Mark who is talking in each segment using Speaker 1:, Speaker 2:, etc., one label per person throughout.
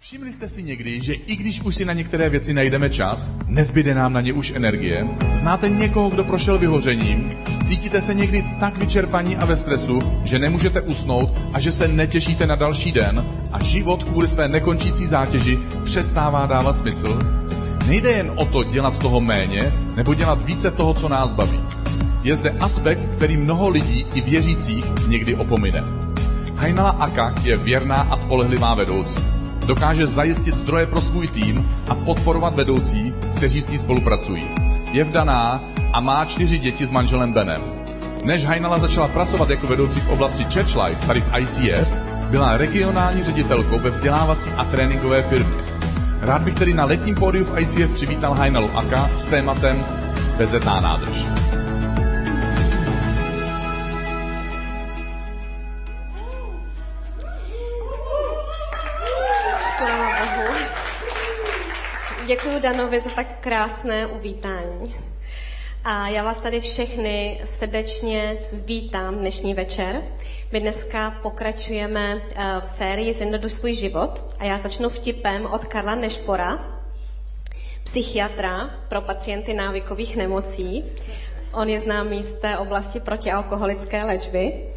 Speaker 1: Všimli jste si někdy, že i když už si na některé věci najdeme čas, nezbyde nám na ně už energie? Znáte někoho, kdo prošel vyhořením? Cítíte se někdy tak vyčerpaní a ve stresu, že nemůžete usnout a že se netěšíte na další den a život kvůli své nekončící zátěži přestává dávat smysl? Nejde jen o to dělat toho méně, nebo dělat více toho, co nás baví. Je zde aspekt, který mnoho lidí i věřících někdy opomine. Hajnala Aka je věrná a spolehlivá vedoucí. Dokáže zajistit zdroje pro svůj tým a podporovat vedoucí, kteří s ní spolupracují. Je vdaná a má čtyři děti s manželem Benem. Než Hajnala začala pracovat jako vedoucí v oblasti Church Life tady v ICF, byla regionální ředitelkou ve vzdělávací a tréninkové firmě. Rád bych tedy na letním pódiu v ICF přivítal Hajnalu Aka s tématem Bezetná nádrž.
Speaker 2: Děkuji Danovi za tak krásné uvítání. A já vás tady všechny srdečně vítám dnešní večer. My dneska pokračujeme eh, v sérii Zjednoduš svůj život a já začnu vtipem od Karla Nešpora, psychiatra pro pacienty návykových nemocí. On je známý z té oblasti protialkoholické léčby.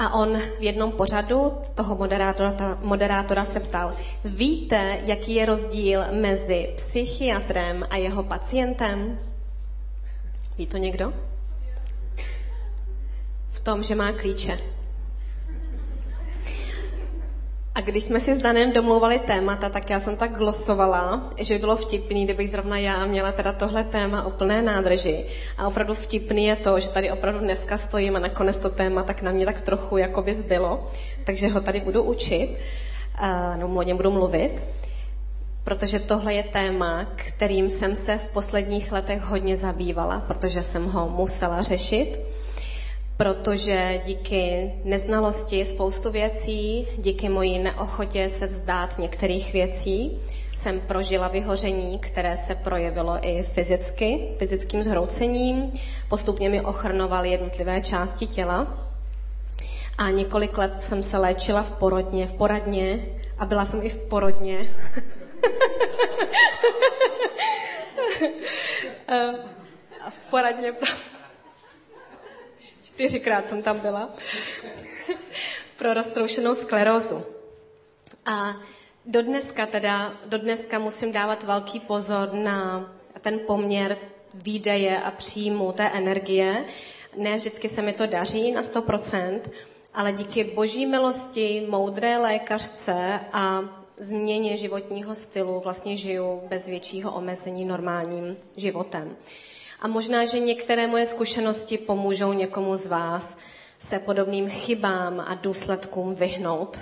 Speaker 2: A on v jednom pořadu toho moderátora, moderátora se ptal, víte, jaký je rozdíl mezi psychiatrem a jeho pacientem? Ví to někdo? V tom, že má klíče. A když jsme si s Danem domlouvali témata, tak já jsem tak glosovala, že by bylo vtipný, kdybych zrovna já měla teda tohle téma o plné nádrži. A opravdu vtipný je to, že tady opravdu dneska stojím a nakonec to téma tak na mě tak trochu jako by zbylo, takže ho tady budu učit, no o něm budu mluvit, protože tohle je téma, kterým jsem se v posledních letech hodně zabývala, protože jsem ho musela řešit protože díky neznalosti spoustu věcí, díky mojí neochotě se vzdát některých věcí, jsem prožila vyhoření, které se projevilo i fyzicky, fyzickým zhroucením. Postupně mi ochrnovaly jednotlivé části těla. A několik let jsem se léčila v porodně, v poradně a byla jsem i v porodně. v poradně čtyřikrát jsem tam byla, pro roztroušenou sklerózu. A do dneska teda, do dneska musím dávat velký pozor na ten poměr výdeje a příjmu té energie. Ne vždycky se mi to daří na 100%, ale díky boží milosti, moudré lékařce a změně životního stylu vlastně žiju bez většího omezení normálním životem. A možná, že některé moje zkušenosti pomůžou někomu z vás se podobným chybám a důsledkům vyhnout.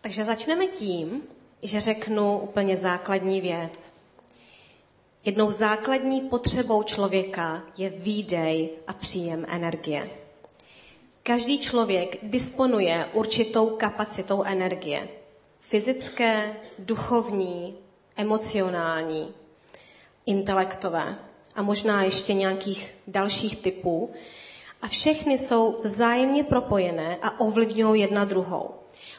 Speaker 2: Takže začneme tím, že řeknu úplně základní věc. Jednou základní potřebou člověka je výdej a příjem energie. Každý člověk disponuje určitou kapacitou energie. Fyzické, duchovní, emocionální intelektové a možná ještě nějakých dalších typů. A všechny jsou vzájemně propojené a ovlivňují jedna druhou.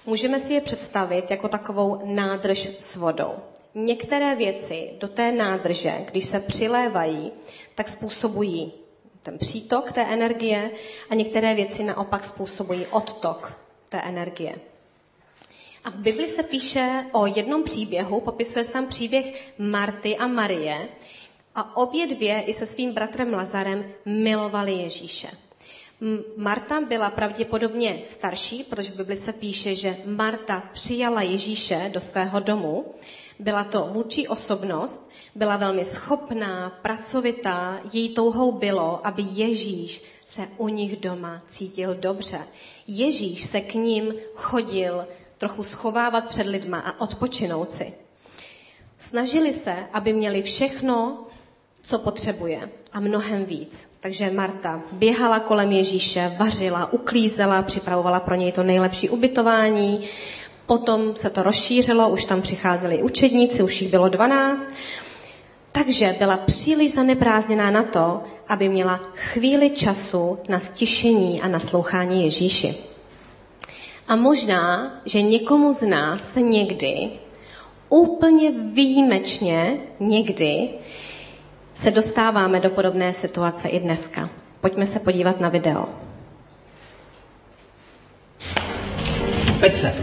Speaker 2: Můžeme si je představit jako takovou nádrž s vodou. Některé věci do té nádrže, když se přilévají, tak způsobují ten přítok té energie a některé věci naopak způsobují odtok té energie. A v Bibli se píše o jednom příběhu, popisuje se tam příběh Marty a Marie a obě dvě i se svým bratrem Lazarem milovali Ježíše. Marta byla pravděpodobně starší, protože v Bibli se píše, že Marta přijala Ježíše do svého domu. Byla to vůdčí osobnost, byla velmi schopná, pracovitá. Její touhou bylo, aby Ježíš se u nich doma cítil dobře. Ježíš se k ním chodil trochu schovávat před lidma a odpočinout si. Snažili se, aby měli všechno, co potřebuje a mnohem víc. Takže Marta běhala kolem Ježíše, vařila, uklízela, připravovala pro něj to nejlepší ubytování. Potom se to rozšířilo, už tam přicházeli učedníci, už jich bylo 12. Takže byla příliš zaneprázdněná na to, aby měla chvíli času na stišení a naslouchání Ježíši. A možná, že někomu z nás se někdy, úplně výjimečně někdy, se dostáváme do podobné situace i dneska. Pojďme se podívat na video.
Speaker 3: Petře,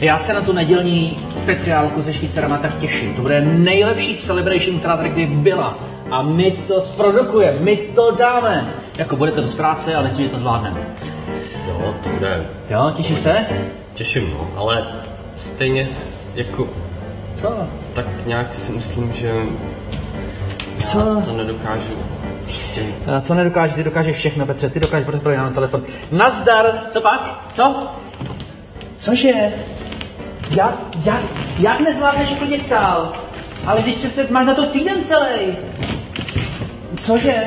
Speaker 3: já se na tu nedělní speciálku se Švýcarama tak těším. To bude nejlepší celebration, která tady kdy byla. A my to zprodukujeme, my to dáme. Jako bude to dost práce, ale myslím, že to zvládneme.
Speaker 4: Jo, to bude.
Speaker 3: Jo, těšíš se?
Speaker 4: Těším, no, ale stejně jako
Speaker 3: Co?
Speaker 4: tak nějak si myslím, že
Speaker 3: Co?
Speaker 4: to nedokážu prostě
Speaker 3: A co nedokážeš, ty dokážeš všechno, Petře, ty dokážeš, proto na telefon. Nazdar, co pak? Co? Cože? Jak, jak, jak nezvládneš uklidit sál? Ale teď přece máš na to týden celý. Cože?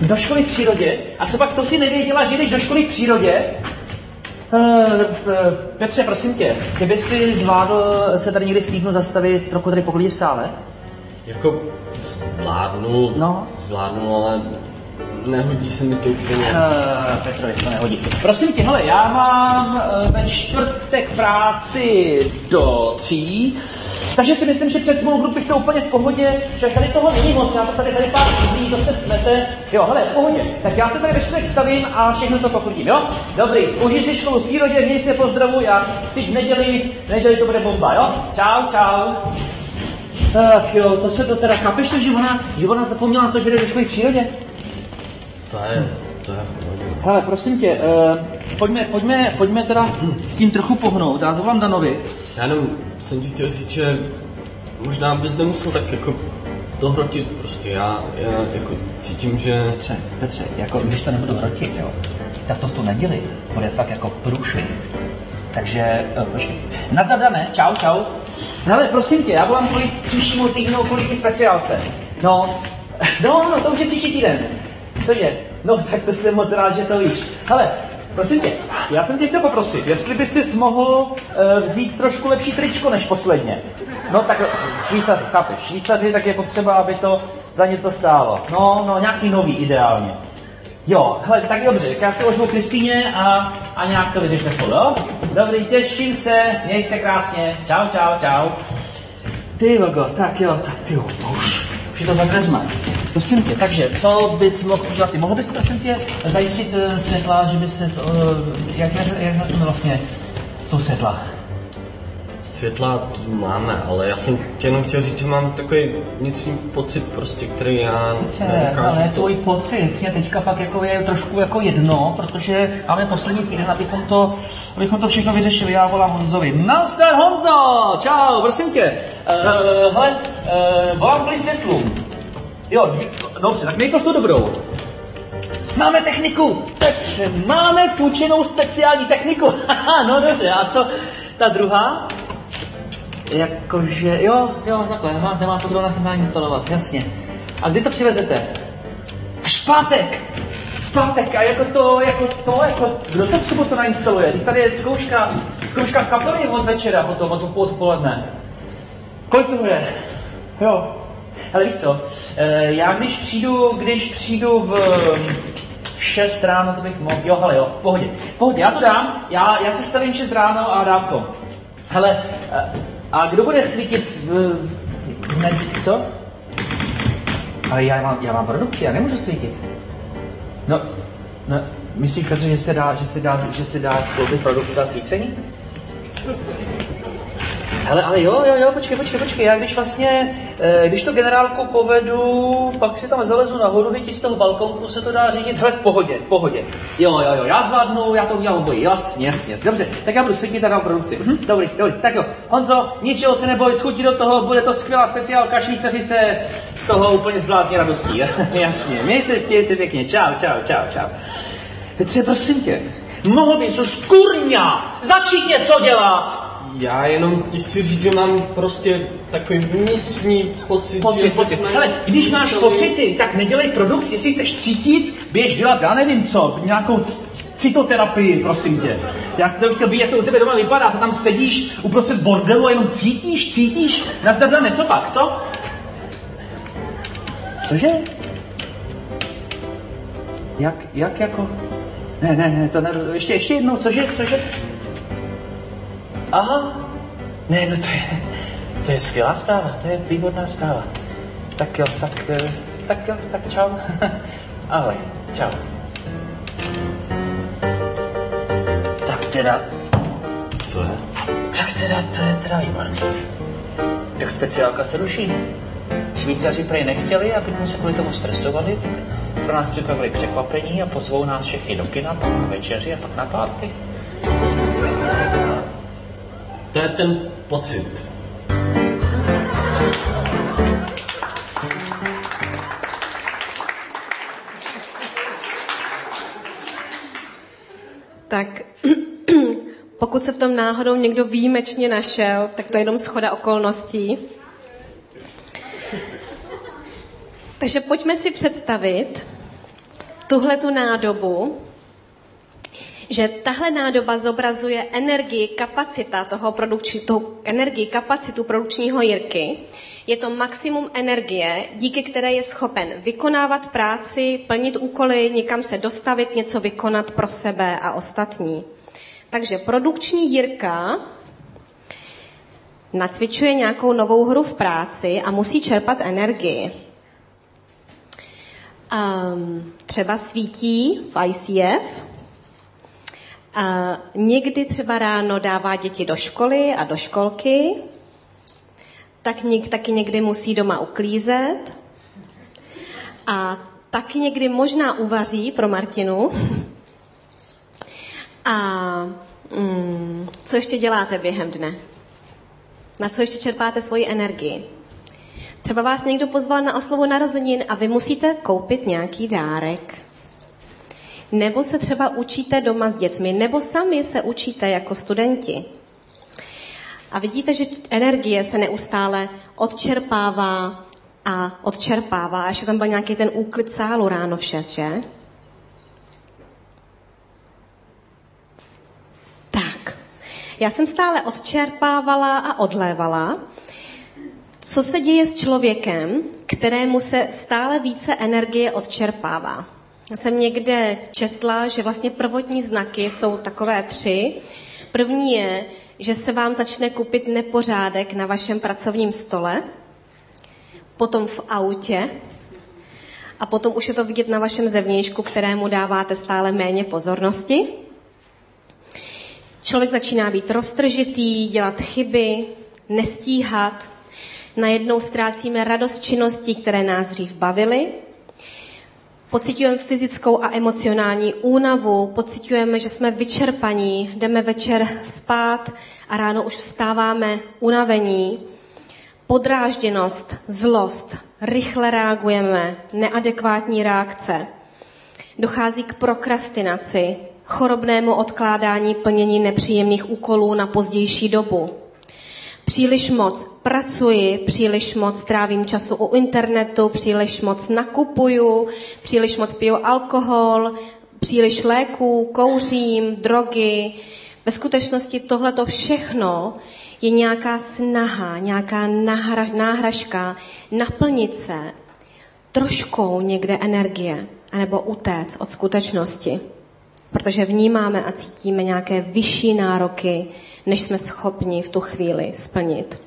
Speaker 3: Do školy v přírodě? A co pak to si nevěděla, že jdeš do školy v přírodě? Uh, uh, Petře, prosím tě, kdyby si zvládl se tady někdy v týdnu zastavit, trochu tady poklidit v sále?
Speaker 4: jako zvládnu,
Speaker 3: No.
Speaker 4: zvládnu, ale nehodí se mi to úplně.
Speaker 3: Uh, Petrovi se to nehodí. Prosím tě, hele, já mám uh, ve čtvrtek práci do tří, takže si myslím, že před svou bych to úplně v pohodě, že tady toho není moc, já to tady tady pár lidí, to se smete. Jo, hele, v pohodě. Tak já se tady ve čtvrtek stavím a všechno to poklidím, jo? Dobrý, užij si školu v přírodě, měj se pozdravuj a si v neděli, v neděli to bude bomba, jo? Čau, čau. Ach jo, to se to teda, chápeš to, že ona, že ona zapomněla na to, že jde do školy v přírodě?
Speaker 4: To je, to je v pohodě.
Speaker 3: Hele, prosím tě, uh, pojďme, pojďme, pojďme teda s tím trochu pohnout. Já zavolám Danovi.
Speaker 4: Já jenom jsem ti chtěl říct, že možná bys nemusel tak jako to hrotit prostě. Já, já jako cítím, že
Speaker 3: Petře, Petře, jako když to nebudu hrotit, jo, tak to v tu neděli bude fakt jako průšvih. Takže, uh, počkej. Nazdar, Dané, čau, čau. Hele, prosím tě, já volám kvůli příštímu týdnu, kvůli té speciálce. No, no, no, to už je příští týden. Cože? No, tak to jsem moc rád, že to víš. Hele, prosím tě, já jsem tě chtěl poprosit, jestli bys si mohl uh, vzít trošku lepší tričko než posledně. No tak Švýcaři, chápeš, Švýcaři, tak je potřeba, aby to za něco stálo. No, no, nějaký nový ideálně. Jo, hele, tak dobře, tak já si ozvu Kristýně a, a nějak to vyřešíme spolu, jo? Dobrý, těším se, měj se krásně, čau, čau, čau. Ty vogo, tak jo, tak ty jo, to je to zakrezma. Prosím tě, takže, co bys mohl udělat ty? Mohl bys, prosím tě, zajistit uh, světla, že by se, uh, jak, jak, jak na tom vlastně jsou světla?
Speaker 4: Světla tu máme, ale já jsem tě jenom chtěl říct, že mám takový vnitřní pocit prostě, který já nedokážu.
Speaker 3: ale
Speaker 4: to-
Speaker 3: tvůj pocit mě teďka fakt jako je trošku jako jedno, protože máme poslední týden, abychom to, abychom to všechno vyřešili. Já volám Honzovi. Nazdar Honzo! Čau, prosím tě. Uh, hele, uh, volám kvůli světlům. Jo, dobře, tak měj to v tu dobrou. Máme techniku, Petře, máme půjčenou speciální techniku. Haha, no dobře, a co ta druhá? Jakože, jo, jo, takhle, aha, nemá to kdo na- nainstalovat, jasně. A kdy to přivezete? Až v pátek. V pátek, a jako to, jako to, jako, kdo to v sobotu nainstaluje? Teď tady je zkouška, zkouška v kapeli od večera, potom, od odpoledne. Kolik toho je? Jo. Ale víš co, eh, já když přijdu, když přijdu v 6 ráno, to bych mohl, jo, hele, jo, pohodě, pohodě, já to dám, já, já se stavím 6 ráno a dám to. Hele, eh, a kdo bude svítit v, v co? Ale já mám, já mám produkci, já nemůžu svítit. No, no myslíš, že se dá, že se dá, že se dá produkce a svícení? Hele, ale jo, jo, jo, počkej, počkej, počkej, já když vlastně, eh, když to generálku povedu, pak si tam zalezu nahoru, teď z toho balkonku se to dá řídit, hele, v pohodě, v pohodě. Jo, jo, jo, já zvládnu, já to udělám obojí, jasně, jasně, dobře, tak já budu svítit a dám produkci. Hm, dobrý, dobrý, tak jo, Honzo, ničeho se neboj, schutí do toho, bude to skvělá speciálka, švýcaři se z toho úplně zblázní radostí, jasně, měj se, měj se pěkně, čau, čau, čau, čau. Petře, prosím tě, mohl bys už kurňa začít něco dělat?
Speaker 4: Já jenom ti chci říct, že mám prostě takový vnitřní pocit,
Speaker 3: Pocit,
Speaker 4: že
Speaker 3: pocit. Hele, když máš pocity, tak nedělej produkci. Jestli chceš cítit, běž dělat, já nevím co, nějakou citoterapii, prosím tě. Já jsem chtěl vidět, jak to u tebe doma vypadá, ty tam sedíš uprostřed bordelu a jenom cítíš, cítíš. Nazdar, Dane, co pak, co? Cože? Jak, jak jako? Ne, ne, ne, to ne, ještě, ještě jednou, cože, cože? Aha. Ne, no to je, to je skvělá zpráva, to je výborná zpráva. Tak jo, tak, eh, tak jo, tak čau. Ahoj, čau. Tak teda,
Speaker 4: Co je?
Speaker 3: tak teda, to je teda výborný. Tak speciálka se ruší. Švýcaři prej nechtěli, abychom se kvůli tomu stresovali, tak pro nás připravili překvapení a pozvou nás všechny do kina, pak na večeři a pak na párty.
Speaker 4: To je ten pocit.
Speaker 2: Tak pokud se v tom náhodou někdo výjimečně našel, tak to je jenom schoda okolností. Takže pojďme si představit tuhle tu nádobu, že tahle nádoba zobrazuje energii, kapacita toho produkční, toho energii, kapacitu produkčního jirky. Je to maximum energie, díky které je schopen vykonávat práci, plnit úkoly, někam se dostavit, něco vykonat pro sebe a ostatní. Takže produkční Jirka nacvičuje nějakou novou hru v práci a musí čerpat energii. Um, třeba svítí v ICF, a někdy třeba ráno dává děti do školy a do školky, tak něk, taky někdy musí doma uklízet a taky někdy možná uvaří pro Martinu. A mm, co ještě děláte během dne? Na co ještě čerpáte svoji energii? Třeba vás někdo pozval na oslovu narozenin a vy musíte koupit nějaký dárek. Nebo se třeba učíte doma s dětmi, nebo sami se učíte jako studenti. A vidíte, že energie se neustále odčerpává a odčerpává. A ještě tam byl nějaký ten úklid sálu ráno v 6, že? Tak. Já jsem stále odčerpávala a odlévala. Co se děje s člověkem, kterému se stále více energie odčerpává? Já jsem někde četla, že vlastně prvotní znaky jsou takové tři. První je, že se vám začne kupit nepořádek na vašem pracovním stole, potom v autě a potom už je to vidět na vašem zevnějšku, kterému dáváte stále méně pozornosti. Člověk začíná být roztržitý, dělat chyby, nestíhat. Najednou ztrácíme radost činností, které nás dřív bavily. Pocitujeme fyzickou a emocionální únavu, pocitujeme, že jsme vyčerpaní, jdeme večer spát a ráno už vstáváme unavení. Podrážděnost, zlost, rychle reagujeme, neadekvátní reakce. Dochází k prokrastinaci, chorobnému odkládání plnění nepříjemných úkolů na pozdější dobu. Příliš moc pracuji, příliš moc trávím času u internetu, příliš moc nakupuju, příliš moc piju alkohol, příliš léků, kouřím, drogy. Ve skutečnosti tohleto všechno je nějaká snaha, nějaká náhra, náhražka naplnit se troškou někde energie, anebo utéct od skutečnosti protože vnímáme a cítíme nějaké vyšší nároky, než jsme schopni v tu chvíli splnit.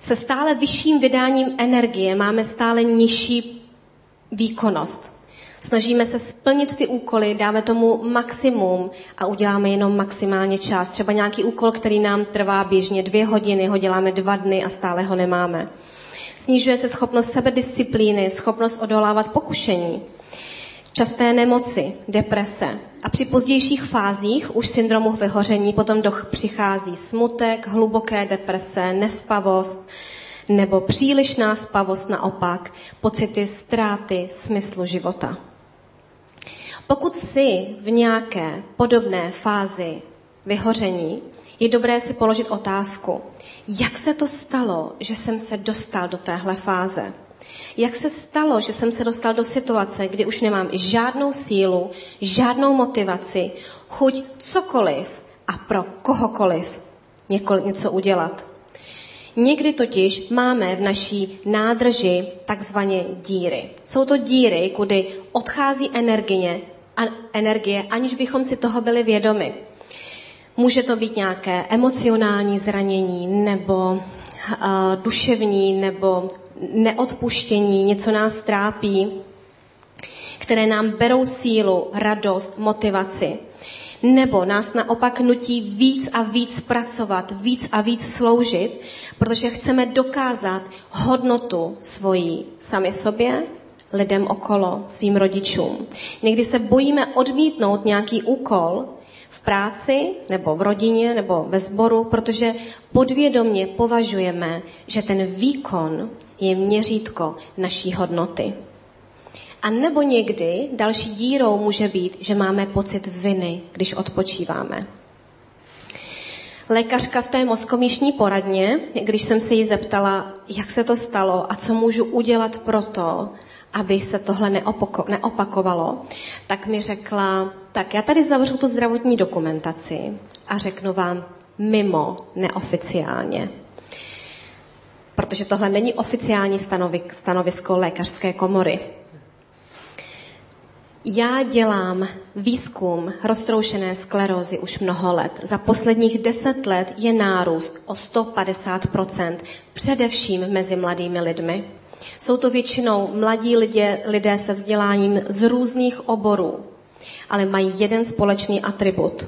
Speaker 2: Se stále vyšším vydáním energie máme stále nižší výkonnost. Snažíme se splnit ty úkoly, dáme tomu maximum a uděláme jenom maximálně čas. Třeba nějaký úkol, který nám trvá běžně dvě hodiny, ho děláme dva dny a stále ho nemáme. Snižuje se schopnost sebedisciplíny, schopnost odolávat pokušení časté nemoci, deprese. A při pozdějších fázích už syndromu vyhoření potom doch přichází smutek, hluboké deprese, nespavost nebo přílišná spavost naopak, pocity ztráty smyslu života. Pokud jsi v nějaké podobné fázi vyhoření, je dobré si položit otázku, jak se to stalo, že jsem se dostal do téhle fáze. Jak se stalo, že jsem se dostal do situace, kdy už nemám žádnou sílu, žádnou motivaci, chuť cokoliv a pro kohokoliv něco udělat. Někdy totiž máme v naší nádrži takzvané díry. Jsou to díry, kudy odchází energie, a energie, aniž bychom si toho byli vědomi. Může to být nějaké emocionální zranění nebo uh, duševní nebo neodpuštění, něco nás trápí, které nám berou sílu, radost, motivaci. Nebo nás naopak nutí víc a víc pracovat, víc a víc sloužit, protože chceme dokázat hodnotu svojí sami sobě, lidem okolo, svým rodičům. Někdy se bojíme odmítnout nějaký úkol v práci nebo v rodině nebo ve sboru, protože podvědomně považujeme, že ten výkon je měřítko naší hodnoty. A nebo někdy další dírou může být, že máme pocit viny, když odpočíváme. Lékařka v té mozkomíšní poradně, když jsem se jí zeptala, jak se to stalo a co můžu udělat pro to, aby se tohle neopakovalo, tak mi řekla, tak já tady zavřu tu zdravotní dokumentaci a řeknu vám mimo neoficiálně. Protože tohle není oficiální stanovisko lékařské komory. Já dělám výzkum roztroušené sklerózy už mnoho let. Za posledních deset let je nárůst o 150%, především mezi mladými lidmi. Jsou to většinou mladí lidé, lidé se vzděláním z různých oborů, ale mají jeden společný atribut.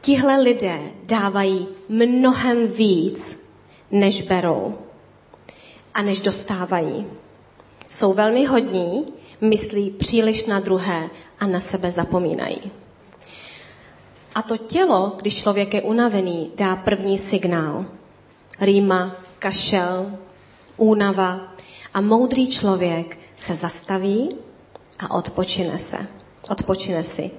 Speaker 2: Tihle lidé dávají mnohem víc, než berou a než dostávají. Jsou velmi hodní, myslí příliš na druhé a na sebe zapomínají. A to tělo, když člověk je unavený, dá první signál. Rýma, kašel, únava a moudrý člověk se zastaví a odpočine se. Odpočine si.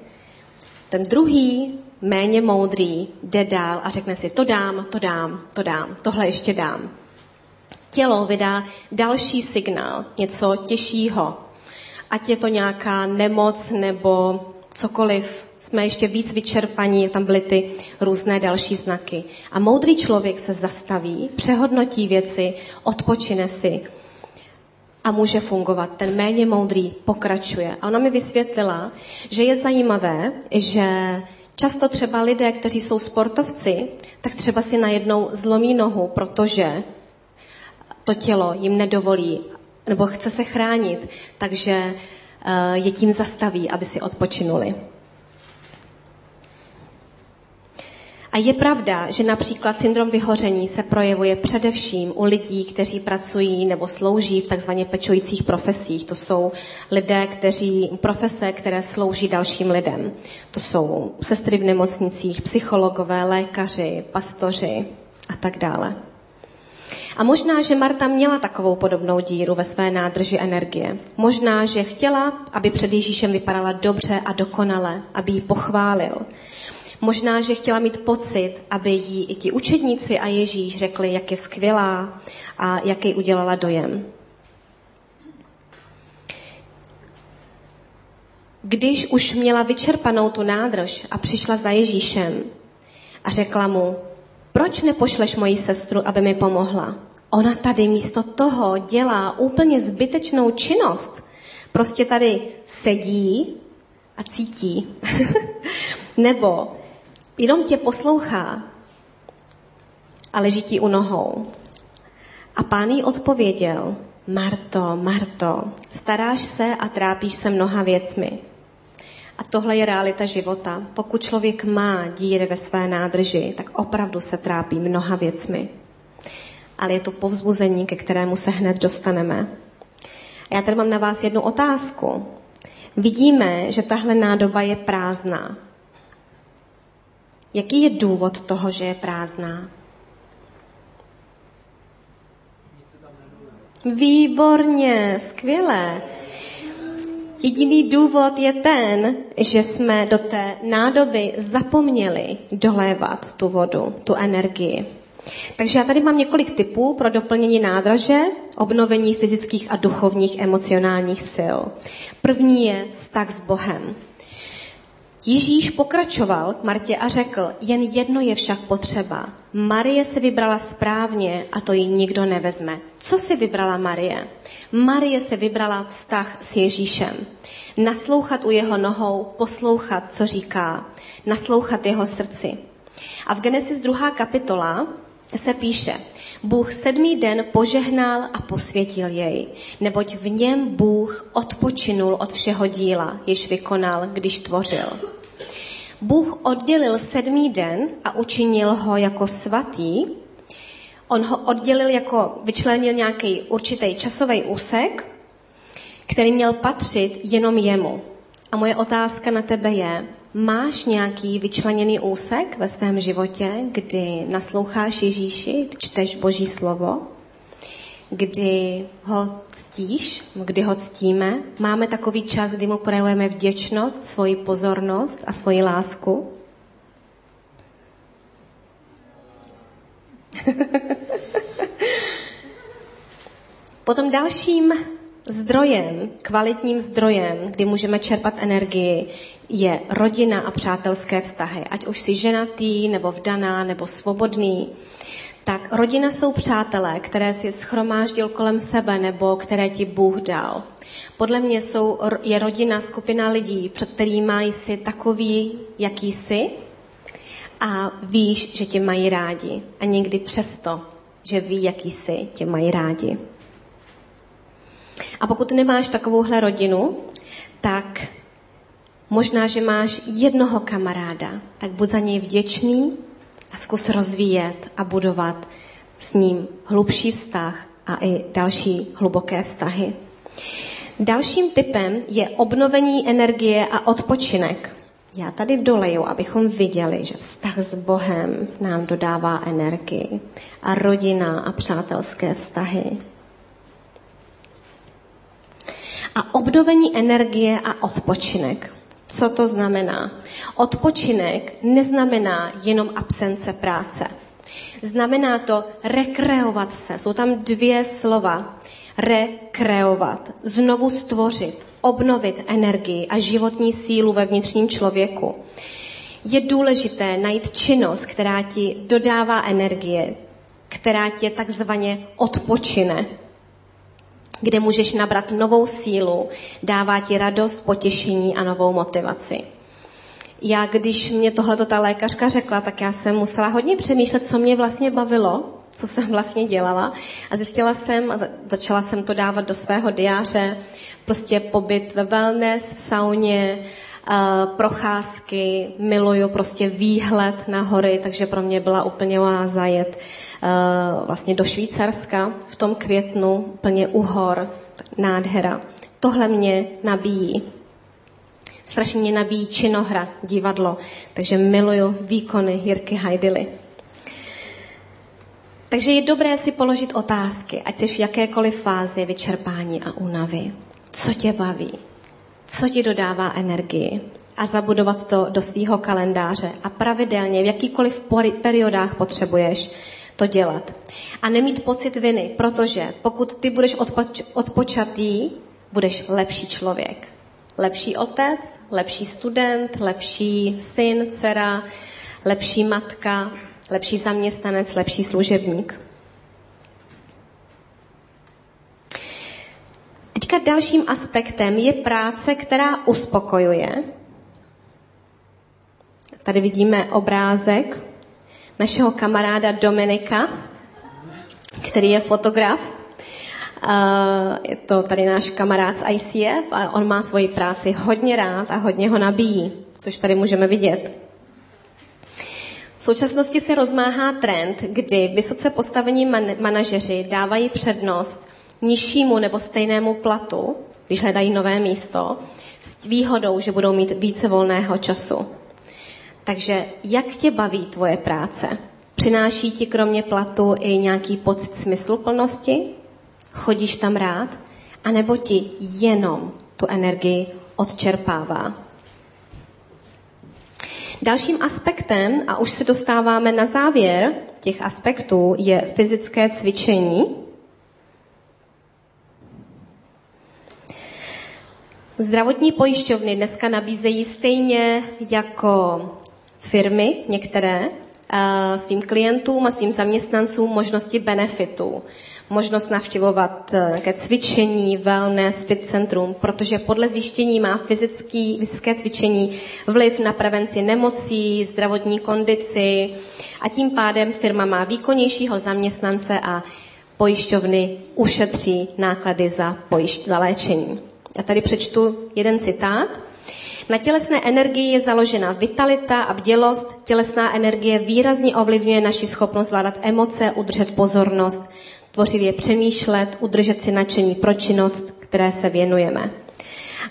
Speaker 2: Ten druhý, méně moudrý, jde dál a řekne si, to dám, to dám, to dám, tohle ještě dám. Tělo vydá další signál, něco těžšího, ať je to nějaká nemoc nebo cokoliv, jsme ještě víc vyčerpaní, tam byly ty různé další znaky. A moudrý člověk se zastaví, přehodnotí věci, odpočine si a může fungovat. Ten méně moudrý pokračuje. A ona mi vysvětlila, že je zajímavé, že často třeba lidé, kteří jsou sportovci, tak třeba si najednou zlomí nohu, protože to tělo jim nedovolí nebo chce se chránit, takže eh, je tím zastaví, aby si odpočinuli. A je pravda, že například syndrom vyhoření se projevuje především u lidí, kteří pracují nebo slouží v takzvaně pečujících profesích. To jsou lidé, kteří, profese, které slouží dalším lidem. To jsou sestry v nemocnicích, psychologové, lékaři, pastoři a tak dále. A možná, že Marta měla takovou podobnou díru ve své nádrži energie. Možná, že chtěla, aby před Ježíšem vypadala dobře a dokonale, aby ji pochválil. Možná, že chtěla mít pocit, aby jí i ti učedníci a Ježíš řekli, jak je skvělá a jaký udělala dojem. Když už měla vyčerpanou tu nádrž a přišla za Ježíšem a řekla mu, proč nepošleš moji sestru, aby mi pomohla? Ona tady místo toho dělá úplně zbytečnou činnost. Prostě tady sedí a cítí. Nebo jenom tě poslouchá a leží ti u nohou. A pán jí odpověděl, Marto, Marto, staráš se a trápíš se mnoha věcmi. A tohle je realita života. Pokud člověk má díry ve své nádrži, tak opravdu se trápí mnoha věcmi. Ale je to povzbuzení, ke kterému se hned dostaneme. A já tady mám na vás jednu otázku. Vidíme, že tahle nádoba je prázdná. Jaký je důvod toho, že je prázdná? Výborně, skvělé. Jediný důvod je ten, že jsme do té nádoby zapomněli dolévat tu vodu, tu energii. Takže já tady mám několik typů pro doplnění nádraže, obnovení fyzických a duchovních emocionálních sil. První je vztah s Bohem. Ježíš pokračoval k Martě a řekl, jen jedno je však potřeba. Marie si vybrala správně a to jí nikdo nevezme. Co si vybrala Marie? Marie se vybrala vztah s Ježíšem. Naslouchat u jeho nohou, poslouchat, co říká, naslouchat jeho srdci. A v Genesis 2. kapitola se píše, Bůh sedmý den požehnal a posvětil jej, neboť v něm Bůh odpočinul od všeho díla, jež vykonal, když tvořil. Bůh oddělil sedmý den a učinil ho jako svatý. On ho oddělil jako, vyčlenil nějaký určitý časový úsek, který měl patřit jenom jemu. A moje otázka na tebe je, máš nějaký vyčleněný úsek ve svém životě, kdy nasloucháš Ježíši, čteš Boží slovo, kdy ho ctíš, kdy ho ctíme. Máme takový čas, kdy mu projevujeme vděčnost, svoji pozornost a svoji lásku. Potom dalším zdrojem, kvalitním zdrojem, kdy můžeme čerpat energii, je rodina a přátelské vztahy. Ať už jsi ženatý, nebo vdaná, nebo svobodný, tak rodina jsou přátelé, které si schromáždil kolem sebe nebo které ti Bůh dal. Podle mě jsou, je rodina skupina lidí, před kterými jsi takový, jaký jsi a víš, že tě mají rádi. A někdy přesto, že ví, jaký jsi, tě mají rádi. A pokud nemáš takovouhle rodinu, tak možná, že máš jednoho kamaráda, tak buď za něj vděčný a zkus rozvíjet a budovat s ním hlubší vztah a i další hluboké vztahy. Dalším typem je obnovení energie a odpočinek. Já tady doleju, abychom viděli, že vztah s Bohem nám dodává energii a rodina a přátelské vztahy. A obnovení energie a odpočinek. Co to znamená? Odpočinek neznamená jenom absence práce. Znamená to rekreovat se. Jsou tam dvě slova. Rekreovat, znovu stvořit, obnovit energii a životní sílu ve vnitřním člověku. Je důležité najít činnost, která ti dodává energie, která tě takzvaně odpočine, kde můžeš nabrat novou sílu, dává ti radost, potěšení a novou motivaci. Já, když mě tohle ta lékařka řekla, tak já jsem musela hodně přemýšlet, co mě vlastně bavilo, co jsem vlastně dělala. A zjistila jsem, a začala jsem to dávat do svého diáře, prostě pobyt ve wellness, v sauně, procházky, miluju prostě výhled na hory, takže pro mě byla úplně oáza jet vlastně do Švýcarska v tom květnu, úplně uhor, nádhera. Tohle mě nabíjí. Strašně mě nabíjí činohra, divadlo, takže miluju výkony Jirky Hajdily. Takže je dobré si položit otázky, ať jsi v jakékoliv fázi vyčerpání a únavy. Co tě baví? Co ti dodává energii? A zabudovat to do svého kalendáře a pravidelně v jakýkoliv periodách potřebuješ to dělat. A nemít pocit viny, protože pokud ty budeš odpoč- odpočatý, budeš lepší člověk. Lepší otec, lepší student, lepší syn, dcera, lepší matka, lepší zaměstnanec, lepší služebník. Teďka dalším aspektem je práce, která uspokojuje. Tady vidíme obrázek našeho kamaráda Dominika, který je fotograf. Je to tady náš kamarád z ICF a on má svoji práci hodně rád a hodně ho nabíjí, což tady můžeme vidět. V současnosti se rozmáhá trend, kdy vysoce postavení man- manažeři dávají přednost nižšímu nebo stejnému platu, když hledají nové místo, s výhodou, že budou mít více volného času. Takže jak tě baví tvoje práce? Přináší ti kromě platu i nějaký pocit smysluplnosti? Chodíš tam rád? A nebo ti jenom tu energii odčerpává? Dalším aspektem, a už se dostáváme na závěr těch aspektů, je fyzické cvičení. Zdravotní pojišťovny dneska nabízejí stejně jako firmy některé eh, svým klientům a svým zaměstnancům možnosti benefitů. Možnost navštěvovat eh, ke cvičení, wellness, fit centrum, protože podle zjištění má fyzický, fyzické cvičení vliv na prevenci nemocí, zdravotní kondici a tím pádem firma má výkonnějšího zaměstnance a pojišťovny ušetří náklady za, pojišť, za léčení. Já tady přečtu jeden citát. Na tělesné energii je založena vitalita a bdělost. Tělesná energie výrazně ovlivňuje naši schopnost zvládat emoce, udržet pozornost, tvořivě přemýšlet, udržet si nadšení pro činnost, které se věnujeme.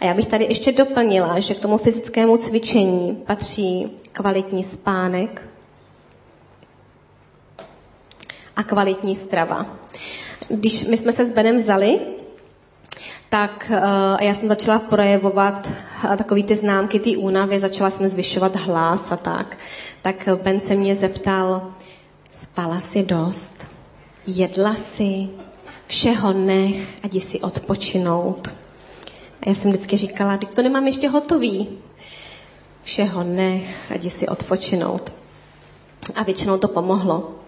Speaker 2: A já bych tady ještě doplnila, že k tomu fyzickému cvičení patří kvalitní spánek a kvalitní strava. Když my jsme se s Benem vzali, tak uh, já jsem začala projevovat uh, takový ty známky, ty únavy, začala jsem zvyšovat hlas a tak. Tak Ben se mě zeptal, spala si dost, jedla si, všeho nech a jdi si odpočinout. A já jsem vždycky říkala, to nemám ještě hotový. Všeho nech a jdi si odpočinout. A většinou to pomohlo.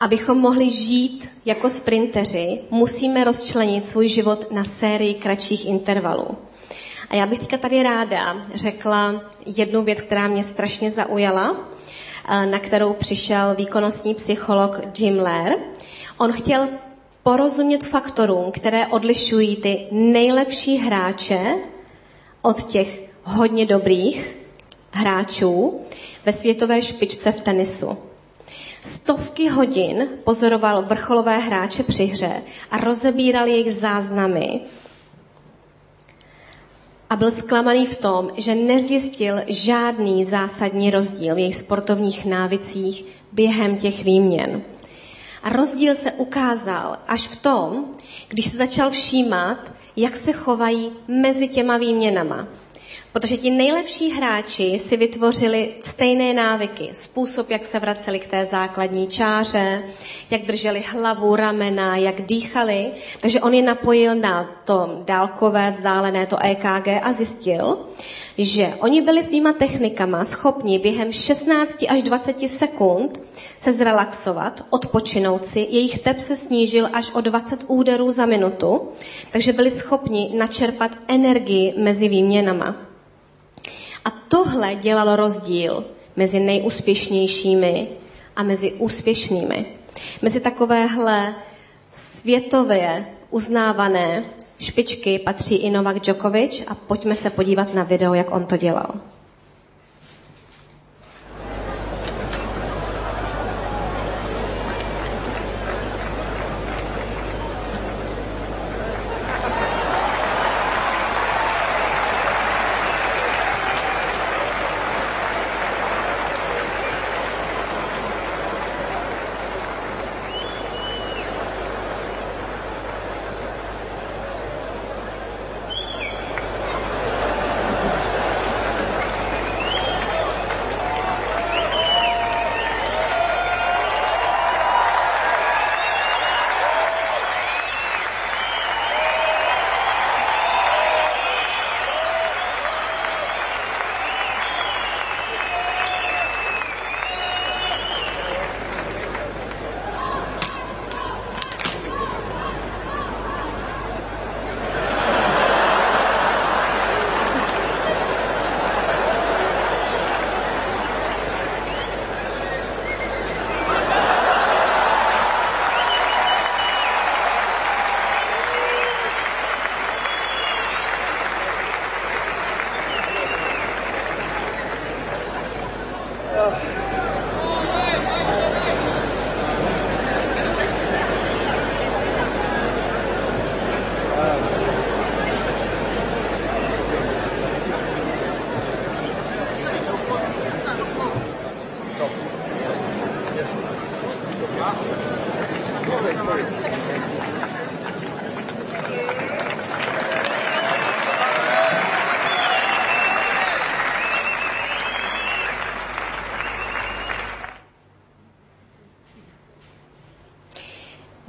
Speaker 2: Abychom mohli žít jako sprinteři, musíme rozčlenit svůj život na sérii kratších intervalů. A já bych teďka tady ráda řekla jednu věc, která mě strašně zaujala, eh, na kterou přišel výkonnostní psycholog Jim Lair. On chtěl porozumět faktorům, které odlišují ty nejlepší hráče od těch hodně dobrých hráčů ve světové špičce v tenisu. Stovky hodin pozoroval vrcholové hráče při hře a rozebíral jejich záznamy a byl zklamaný v tom, že nezjistil žádný zásadní rozdíl v jejich sportovních návicích během těch výměn. A rozdíl se ukázal až v tom, když se začal všímat, jak se chovají mezi těma výměnama. Protože ti nejlepší hráči si vytvořili stejné návyky, způsob, jak se vraceli k té základní čáře, jak drželi hlavu, ramena, jak dýchali. Takže on je napojil na to dálkové, vzdálené, to EKG a zjistil, že oni byli svýma technikama schopni během 16 až 20 sekund se zrelaxovat, odpočinout si, jejich tep se snížil až o 20 úderů za minutu, takže byli schopni načerpat energii mezi výměnama. A tohle dělalo rozdíl mezi nejúspěšnějšími a mezi úspěšnými. Mezi takovéhle světově uznávané špičky patří i Novak Djokovic a pojďme se podívat na video, jak on to dělal.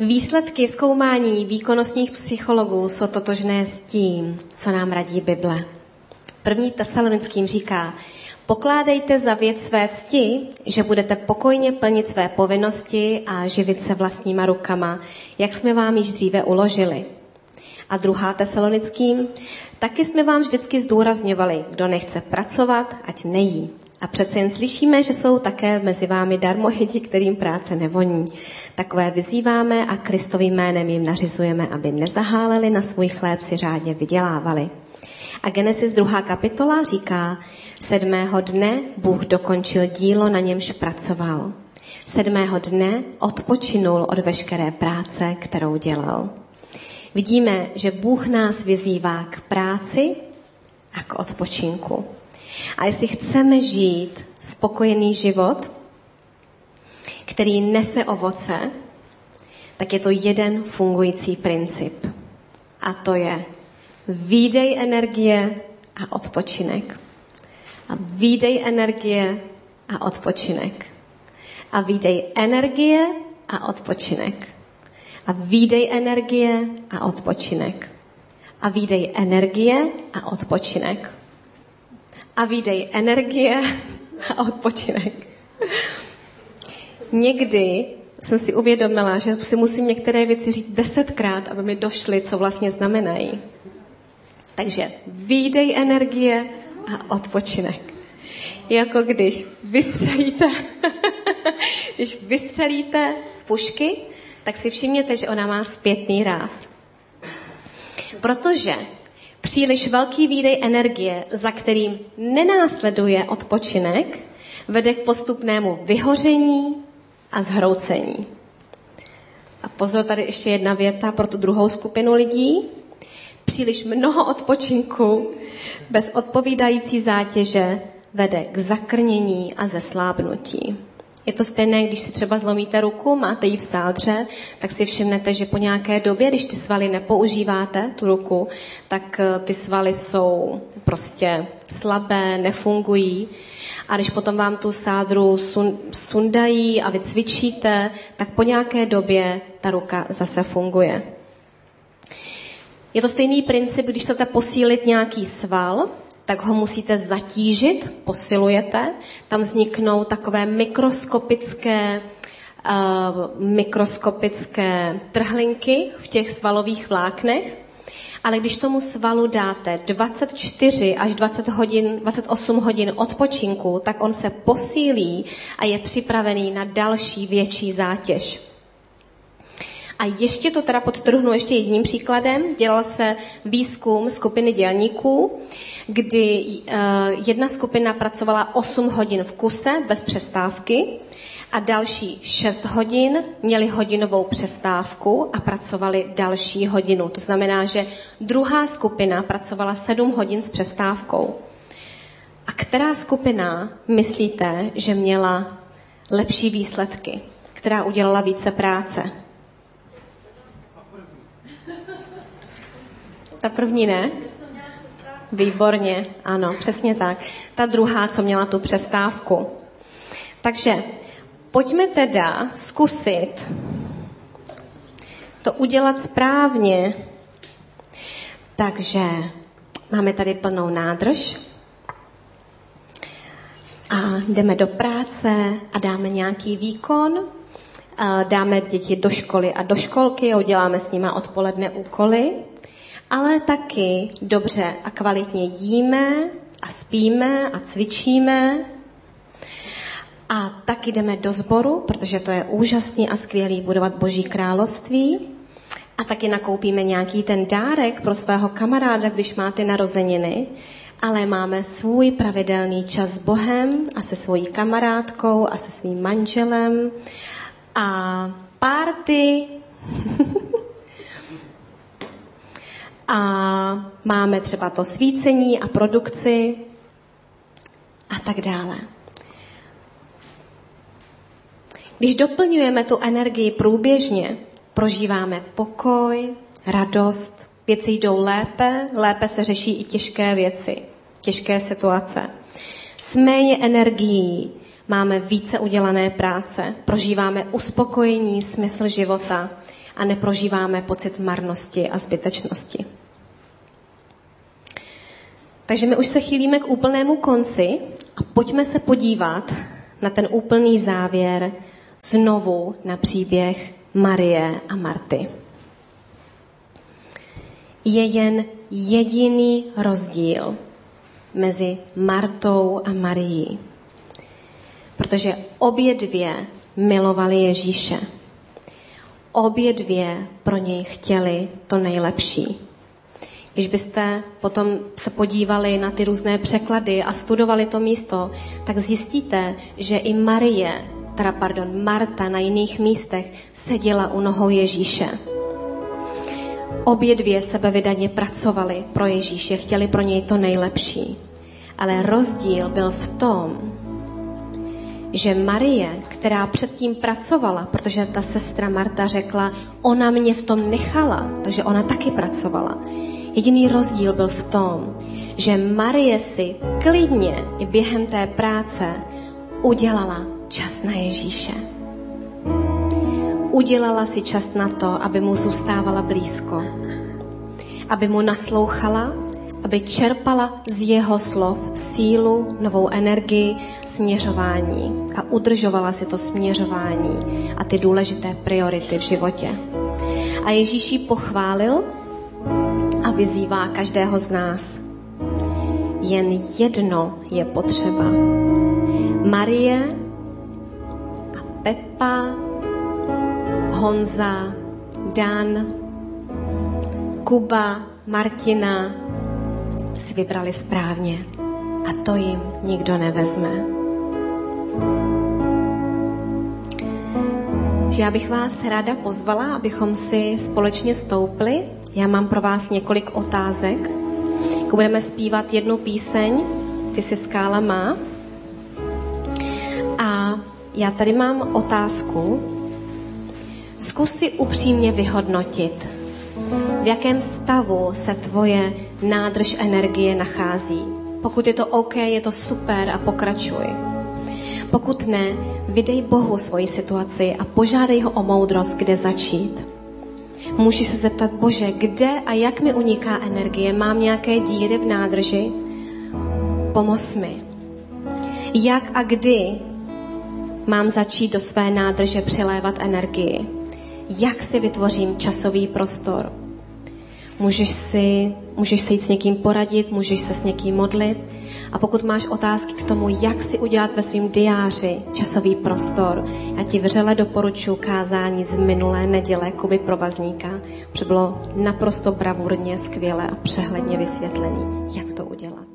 Speaker 2: Výsledky zkoumání výkonnostních psychologů jsou totožné s tím, co nám radí Bible. První tesalonickým říká, Pokládejte za věc své cti, že budete pokojně plnit své povinnosti a živit se vlastníma rukama, jak jsme vám již dříve uložili. A druhá tesalonickým, taky jsme vám vždycky zdůrazňovali, kdo nechce pracovat, ať nejí. A přece jen slyšíme, že jsou také mezi vámi darmohidi, kterým práce nevoní. Takové vyzýváme a Kristovým jménem jim nařizujeme, aby nezaháleli na svůj chléb si řádně vydělávali. A Genesis 2. kapitola říká, sedmého dne Bůh dokončil dílo, na němž pracoval. Sedmého dne odpočinul od veškeré práce, kterou dělal. Vidíme, že Bůh nás vyzývá k práci a k odpočinku. A jestli chceme žít spokojený život, který nese ovoce, tak je to jeden fungující princip. A to je výdej energie a odpočinek. A výdej energie a odpočinek. A výdej energie a odpočinek. A výdej energie a odpočinek. A výdej energie a odpočinek a výdej energie a odpočinek. Někdy jsem si uvědomila, že si musím některé věci říct desetkrát, aby mi došly, co vlastně znamenají. Takže výdej energie a odpočinek. Jako když vystřelíte, když vystřelíte z pušky, tak si všimněte, že ona má zpětný ráz. Protože Příliš velký výdej energie, za kterým nenásleduje odpočinek, vede k postupnému vyhoření a zhroucení. A pozor, tady ještě jedna věta pro tu druhou skupinu lidí. Příliš mnoho odpočinku bez odpovídající zátěže vede k zakrnění a zeslábnutí. Je to stejné, když si třeba zlomíte ruku, máte ji v sádře, tak si všimnete, že po nějaké době, když ty svaly nepoužíváte, tu ruku, tak eh, ty svaly jsou prostě slabé, nefungují. A když potom vám tu sádru sundají a vy cvičíte, tak po nějaké době ta ruka zase funguje. Je to stejný princip, když chcete posílit nějaký sval, tak ho musíte zatížit, posilujete, tam vzniknou takové mikroskopické uh, mikroskopické trhlinky v těch svalových vláknech, ale když tomu svalu dáte 24 až 20 hodin, 28 hodin odpočinku, tak on se posílí a je připravený na další větší zátěž. A ještě to teda podtrhnu ještě jedním příkladem. Dělal se výzkum skupiny dělníků, kdy uh, jedna skupina pracovala 8 hodin v kuse bez přestávky a další 6 hodin měli hodinovou přestávku a pracovali další hodinu. To znamená, že druhá skupina pracovala 7 hodin s přestávkou. A která skupina myslíte, že měla lepší výsledky? Která udělala více práce? Ta první ne? Výborně, ano, přesně tak. Ta druhá, co měla tu přestávku. Takže pojďme teda zkusit to udělat správně. Takže máme tady plnou nádrž a jdeme do práce a dáme nějaký výkon. Dáme děti do školy a do školky a uděláme s nimi odpoledne úkoly ale taky dobře a kvalitně jíme a spíme a cvičíme a taky jdeme do sboru, protože to je úžasný a skvělý budovat Boží království. A taky nakoupíme nějaký ten dárek pro svého kamaráda, když máte narozeniny. Ale máme svůj pravidelný čas s Bohem a se svojí kamarádkou a se svým manželem. A párty a máme třeba to svícení a produkci a tak dále. Když doplňujeme tu energii průběžně, prožíváme pokoj, radost, věci jdou lépe, lépe se řeší i těžké věci, těžké situace. S méně energií máme více udělané práce, prožíváme uspokojení, smysl života a neprožíváme pocit marnosti a zbytečnosti. Takže my už se chýlíme k úplnému konci a pojďme se podívat na ten úplný závěr znovu na příběh Marie a Marty. Je jen jediný rozdíl mezi Martou a Marií. Protože obě dvě milovali Ježíše. Obě dvě pro něj chtěli to nejlepší. Když byste potom se podívali na ty různé překlady a studovali to místo, tak zjistíte, že i Marie, teda pardon, Marta na jiných místech seděla u nohou Ježíše. Obě dvě sebevydaně pracovali pro Ježíše, chtěli pro něj to nejlepší. Ale rozdíl byl v tom, že Marie, která předtím pracovala, protože ta sestra Marta řekla, ona mě v tom nechala, takže ona taky pracovala. Jediný rozdíl byl v tom, že Marie si klidně i během té práce udělala čas na Ježíše. Udělala si čas na to, aby mu zůstávala blízko. Aby mu naslouchala, aby čerpala z jeho slov sílu, novou energii, směřování a udržovala si to směřování a ty důležité priority v životě. A Ježíš ji pochválil a vyzývá každého z nás. Jen jedno je potřeba. Marie a Pepa, Honza, Dan, Kuba, Martina si vybrali správně a to jim nikdo nevezme. Že já bych vás ráda pozvala, abychom si společně stoupli já mám pro vás několik otázek. Budeme zpívat jednu píseň, Ty si skála má. A já tady mám otázku. Zkus si upřímně vyhodnotit, v jakém stavu se tvoje nádrž energie nachází. Pokud je to OK, je to super a pokračuj. Pokud ne, vydej Bohu svoji situaci a požádej ho o moudrost, kde začít. Můžeš se zeptat, Bože, kde a jak mi uniká energie? Mám nějaké díry v nádrži? Pomoz mi. Jak a kdy mám začít do své nádrže přilévat energii? Jak si vytvořím časový prostor? Můžeš si, můžeš se jít s někým poradit, můžeš se s někým modlit, a pokud máš otázky k tomu, jak si udělat ve svém diáři časový prostor, já ti vřele doporučuji kázání z minulé neděle Kuby Provazníka, protože bylo naprosto bravurně, skvěle a přehledně vysvětlený, jak to udělat.